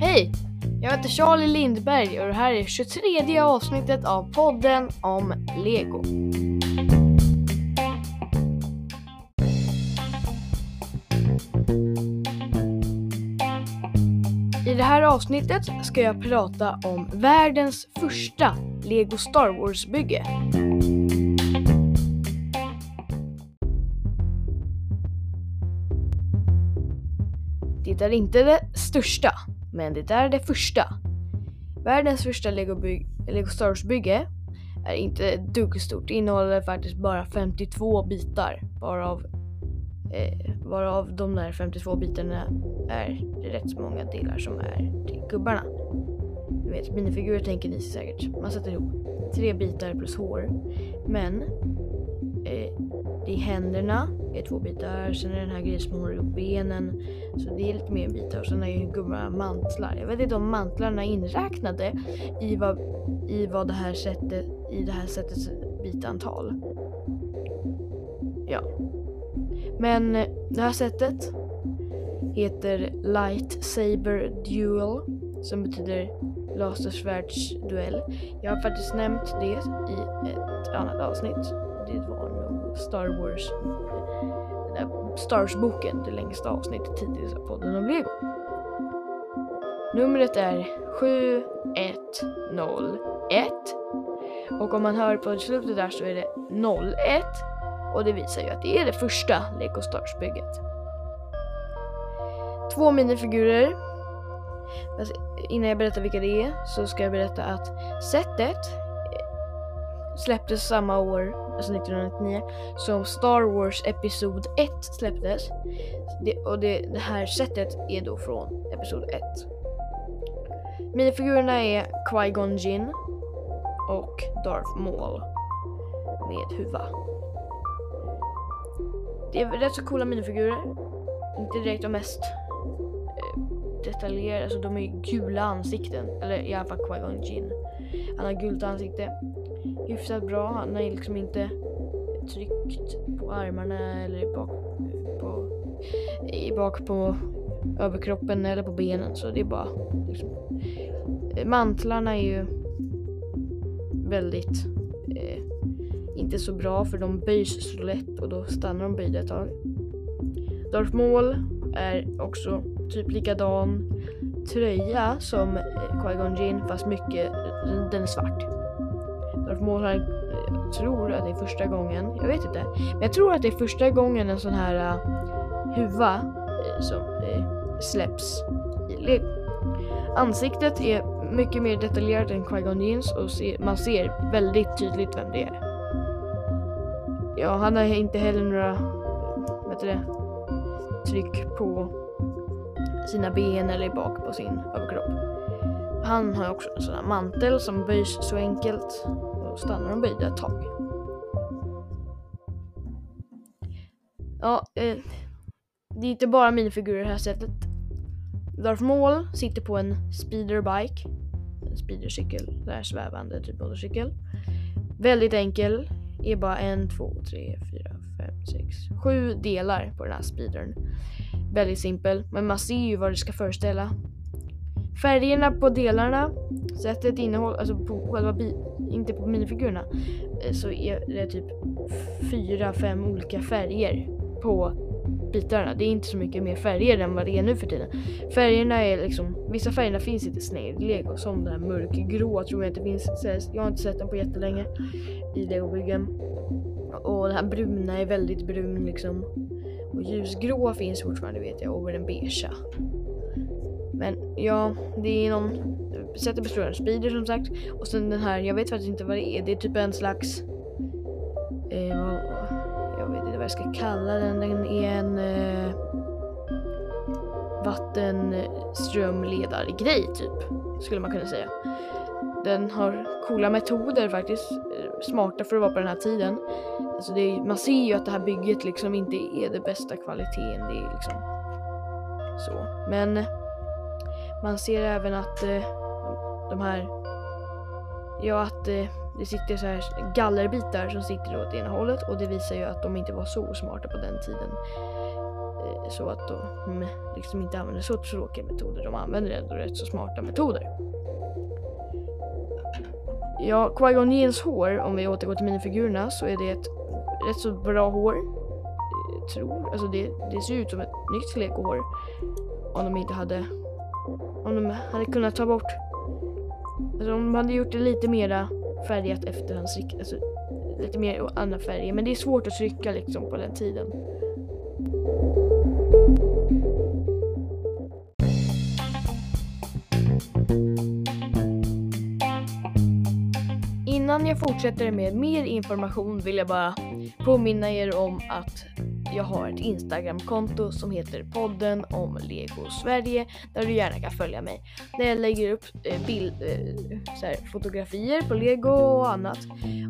Hej! Jag heter Charlie Lindberg och det här är 23 avsnittet av podden om Lego. I det här avsnittet ska jag prata om världens första Lego Star Wars-bygge. Det är inte det största, men det är det första. Världens första Lego, Lego Star Wars-bygge är inte ett dugg stort. Det innehåller faktiskt bara 52 bitar, varav, eh, varav de där 52 bitarna är rätt så många delar som är till gubbarna. Ni vet, minifigurer tänker ni säkert. Man sätter ihop tre bitar plus hår. Men eh, det är händerna, är två bitar. Sen är det den här grejen som håller ihop benen. Så det är lite mer bitar. Och sen är ju gubbarna mantlar. Jag vet inte om mantlarna är inräknade i vad, i vad det här sättet, i det här sättets bitantal. Ja. Men eh, det här sättet heter Lightsaber Duel som betyder lasersvärdsduell. Jag har faktiskt nämnt det i ett annat avsnitt. Det var nog Star Wars, Stars-boken, det längsta avsnittet hittills av podden om Lego. Numret är 7101 och om man hör på slutet där så är det 01 och det visar ju att det är det första Lego Stars-bygget. Två minifigurer. Alltså, innan jag berättar vilka det är så ska jag berätta att sättet släpptes samma år, alltså 1999, som Star Wars Episod 1 släpptes. Det, och det, det här sättet är då från Episod 1. Minifigurerna är Qui-Gon Jinn och Darth Maul med huva. Det är rätt så coola minifigurer. Inte direkt de mest eh, detaljerade, alltså de är gula ansikten. Eller i alla fall Qui-Gon Jinn. Han har gult ansikte. Hyfsat bra. Han har liksom inte tryckt på armarna eller bak på, i bak på överkroppen eller på benen. Så det är bara liksom. Eh, mantlarna är ju väldigt eh, inte så bra för de böjs så lätt och då stannar de böjda ett tag. Darth Maul är också typ likadan tröja som eh, Qui-Gon Jinn fast mycket, den är svart. Darth Maul har, jag tror att det är första gången, jag vet inte, men jag tror att det är första gången en sån här uh, huva uh, som uh, släpps i Lego. Ansiktet är mycket mer detaljerat än Qui-Gon Jeans och ser, man ser väldigt tydligt vem det är. Ja, han har inte heller några, vet du det, tryck på sina ben eller bak på sin överkropp. Han har också en sån här mantel som böjs så enkelt stannar de böjda ett tag. Ja, eh, det är inte bara minifigurer i det här sättet. Darth Maul sitter på en speederbike, en speedercykel, där svävande typ motorcykel. Väldigt enkel, är bara en, två, tre, fyra, fem, sex, sju delar på den här speedern. Väldigt simpel, men man ser ju vad det ska föreställa. Färgerna på delarna, sättet innehåll, alltså på själva inte på minifigurerna, eh, så är det typ fyra, fem olika färger på bitarna. Det är inte så mycket mer färger än vad det är nu för tiden. Färgerna är liksom, vissa färgerna finns inte i Snail Lego, som den här mörkgrå tror jag inte finns. Jag har inte sett den på jättelänge i Lego-byggen. Och den här bruna är väldigt brun liksom. Och ljusgrå finns fortfarande vet jag, och den beigea. Men ja, det är någon, sättet består av speeder som sagt. Och sen den här, jag vet faktiskt inte vad det är. Det är typ en slags, eh, jag vet inte vad jag ska kalla den. Den är en eh, vattenströmledargrej typ, skulle man kunna säga. Den har coola metoder faktiskt, eh, smarta för att vara på den här tiden. Alltså det är, man ser ju att det här bygget liksom inte är det bästa kvaliteten. Det är liksom så. Men man ser även att eh, de här ja att eh, det sitter så här gallerbitar som sitter åt ena hållet och det visar ju att de inte var så smarta på den tiden. Eh, så att de mm, liksom inte använde så tråkiga metoder. De använder ändå rätt så smarta metoder. Ja, Qui-Gon hår, om vi återgår till minifigurerna, så är det ett rätt så bra hår. Jag tror, alltså det, det ser ut som ett nytt legohår. Om de inte hade, om de hade kunnat ta bort, alltså de hade gjort det lite mera färgat efter hans, alltså lite mer andra färger. Men det är svårt att trycka liksom på den tiden. Innan jag fortsätter med mer information vill jag bara påminna er om att jag har ett Instagramkonto som heter podden om Lego Sverige där du gärna kan följa mig. Där jag lägger upp eh, bild, eh, här, fotografier på Lego och annat.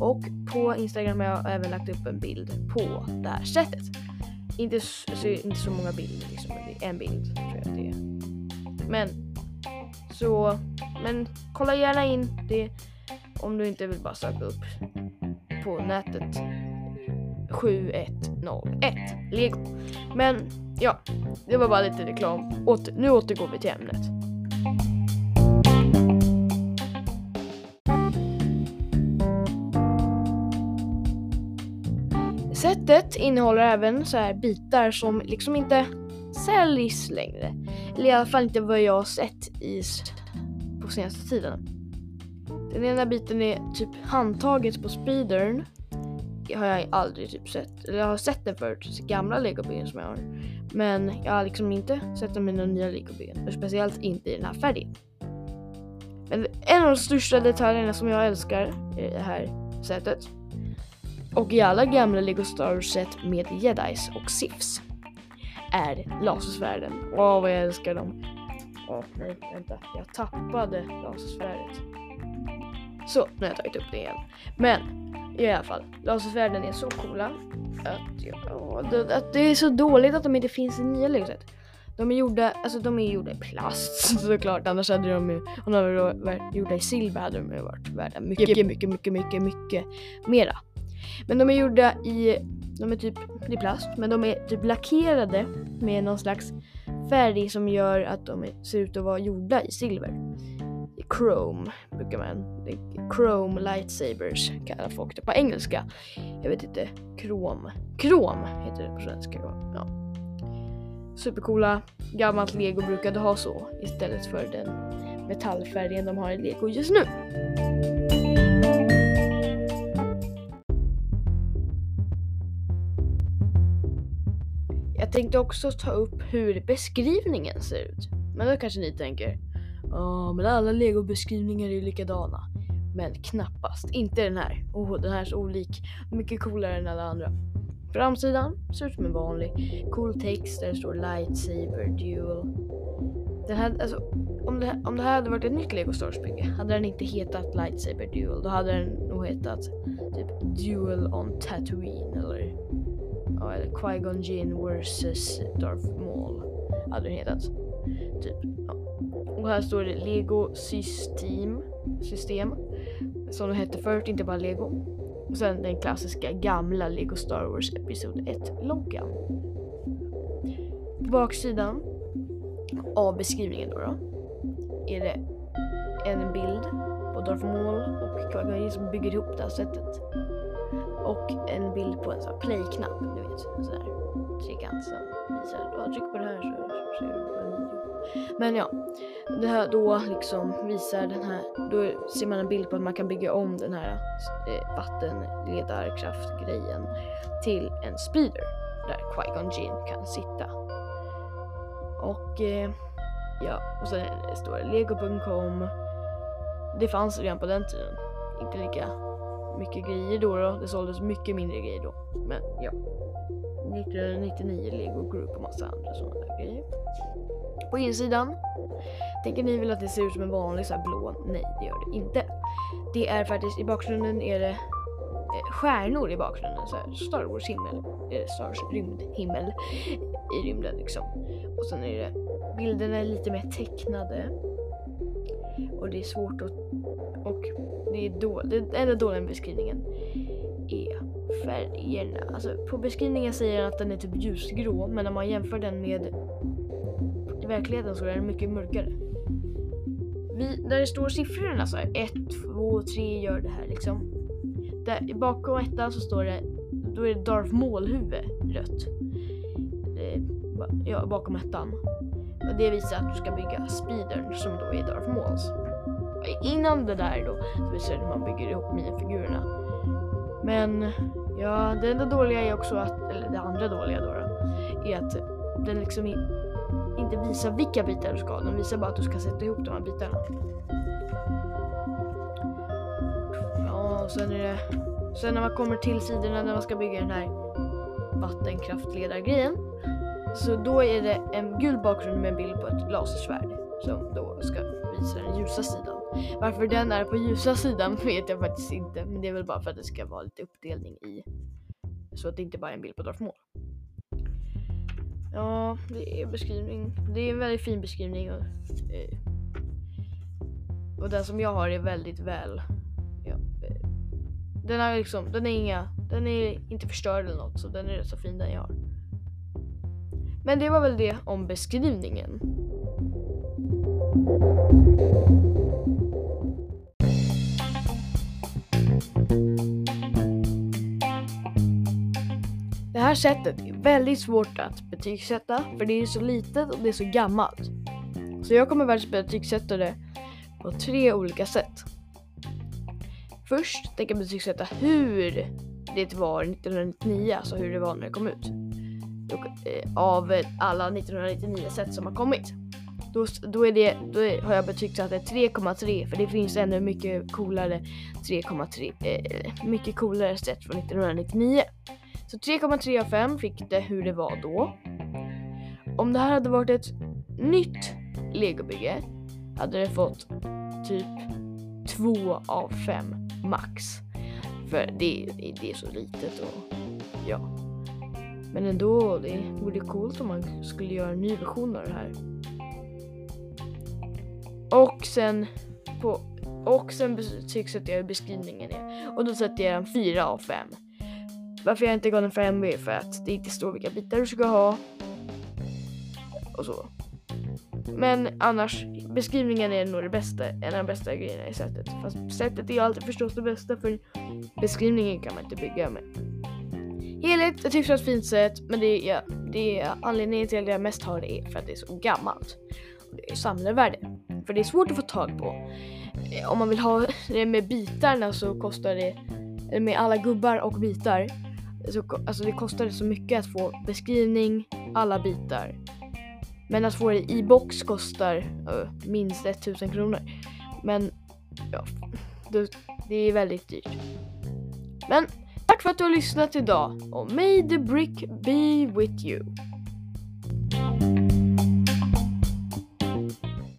Och på Instagram har jag även lagt upp en bild på det här sättet. Inte så, inte så många bilder liksom, men en bild tror jag att det är. Men så, men kolla gärna in det om du inte vill bara söka upp på nätet 7101 Lego. Men ja, det var bara lite reklam. Åter, nu återgår vi till ämnet. Sättet innehåller även så här bitar som liksom inte säljs längre. Eller i alla fall inte vad jag har sett i på senaste tiden. Den ena biten är typ handtaget på speedern har jag aldrig typ sett. Eller jag har sett den förut, gamla legobyggen som jag har. Men jag har liksom inte sett dem i några nya legobyggen. Speciellt inte i den här färgen. Men en av de största detaljerna som jag älskar i det här sätet och i alla gamla Lego Star Wars-set med jedis och sifs är lasersvärden. Åh vad jag älskar dem. Åh nej, vänta. Jag tappade lasersvärdet. Så, nu har jag tagit upp det igen. Men i alla fall, lasersvärden är så coola att, ja, att det är så dåligt att de inte finns i nya Legoset. De är gjorda, alltså de är gjorda i plast såklart, annars hade de ju, om de varit gjorda i silver hade de ju varit värda mycket, mycket, mycket, mycket, mycket, mycket mera. Men de är gjorda i, de är typ i plast, men de är typ lackerade med någon slags färg som gör att de ser ut att vara gjorda i silver. Chrome brukar man, Chrome lightsabers kallar folk det på engelska. Jag vet inte, krom, krom heter det på svenska. Ja. Supercoola, gammalt lego brukade ha så istället för den metallfärgen de har i lego just nu. Jag tänkte också ta upp hur beskrivningen ser ut. Men då kanske ni tänker, ja men alla legobeskrivningar är ju likadana. Men knappast. Inte den här. Oh, den här är så olik. Mycket coolare än alla andra. Framsidan ser ut som en vanlig. Cool text där det står lightsaber duel. Den här, alltså, om, det, om det här hade varit ett nytt Lego Stars bygge hade den inte hetat lightsaber duel. Då hade den nog hetat typ duel on Tatooine eller ja, eller Qui-Gon Jinn vs Darth Maul hade den hetat. Typ. Och här står det Lego System, system som de hette förut, inte bara Lego. Och sen den klassiska gamla Lego Star Wars Episod 1-loggan. På baksidan av beskrivningen då, då är det en bild på Darth Maul och Qui-Gon som bygger ihop det här sättet. Och en bild på en sån här play-knapp, du vet. En sån här trekant som visar, ja, ah, tryck på det här så ser du en video. Men ja, det här då liksom visar den här, då ser man en bild på att man kan bygga om den här eh, vattenledarkraftgrejen till en speeder där Qui-Gon Jinn kan sitta. Och eh, ja, och sen står det lego.com. Det fanns redan på den tiden. Inte lika mycket grejer då, då. Det såldes mycket mindre grejer då. Men ja. 1999 Lego Group och massa andra sådana där grejer. På insidan tänker ni väl att det ser ut som en vanlig så blå? Nej, det gör det inte. Det är faktiskt i bakgrunden är det eh, stjärnor i bakgrunden. Så här, Star Wars himmel, eh, Star Wars rymdhimmel i rymden liksom. Och sen är det bilderna är lite mer tecknade. Och det är svårt att och det är då, det enda dåliga med beskrivningen är färgerna. Alltså på beskrivningen säger den att den är typ ljusgrå men när man jämför den med verkligheten så är den mycket mörkare. Vi, där det står siffrorna så här 1, 2, 3 gör det här liksom. Där, bakom ettan så står det, då är det Darth Maul-huvud rött. Eh, ja, bakom ettan. Och det visar att du ska bygga speedern som då är Darth Mauls. Innan det där då så visar det hur man bygger ihop minifigurerna. Men ja, det enda dåliga är också att, eller det andra dåliga då, då är att den liksom inte visar vilka bitar du ska ha. Den visar bara att du ska sätta ihop de här bitarna. Ja, och sen är det... Sen när man kommer till sidorna när man ska bygga den här vattenkraftledargrejen. Så då är det en gul bakgrund med en bild på ett lasersvärd som då ska visa den ljusa sidan. Varför den är på ljusa sidan vet jag faktiskt inte, men det är väl bara för att det ska vara lite uppdelning i så att det inte bara är en bild på Darth Maul. Ja, det är beskrivning. Det är en väldigt fin beskrivning. Och, eh, och den som jag har är väldigt väl. Ja, eh, den är liksom, den är inga, den är inte förstörd eller något så den är rätt så fin den jag har. Men det var väl det om beskrivningen. Här sättet är väldigt svårt att betygsätta för det är så litet och det är så gammalt. Så jag kommer väl betygsätta det på tre olika sätt. Först tänker jag betygsätta hur det var 1999, alltså hur det var när det kom ut. Eh, av alla 1999 sätt som har kommit. Då, då, är det, då är, har jag betygsatt det 3,3 för det finns ännu mycket coolare 3,3 eh, mycket coolare sätt från 1999. Så 3,3 av 5 fick det hur det var då. Om det här hade varit ett nytt legobygge hade det fått typ 2 av 5 max. För det, det är så litet och ja. Men ändå, det vore coolt om man skulle göra en ny version av det här. Och sen på och sen betygsätter jag beskrivningen är. Och då sätter jag en 4 av 5. Varför jag inte gav den 5 är för att det inte står vilka bitar du ska ha. Och så. Men annars, beskrivningen är nog det bästa, en av de bästa grejerna i sättet. Fast sättet är alltid förstås det bästa för beskrivningen kan man inte bygga med. Helhet, ett hyfsat fint sätt, men det är, det är anledningen till att jag mest har det är för att det är så gammalt. Och det är samlarvärde. För det är svårt att få tag på. Eh, om man vill ha det med bitarna så kostar det, med alla gubbar och bitar, Alltså, så, alltså det kostar så mycket att få beskrivning, alla bitar. Men att få det i box kostar uh, minst 1000 kronor. Men ja, det, det är väldigt dyrt. Men tack för att du har lyssnat idag och may the brick be with you.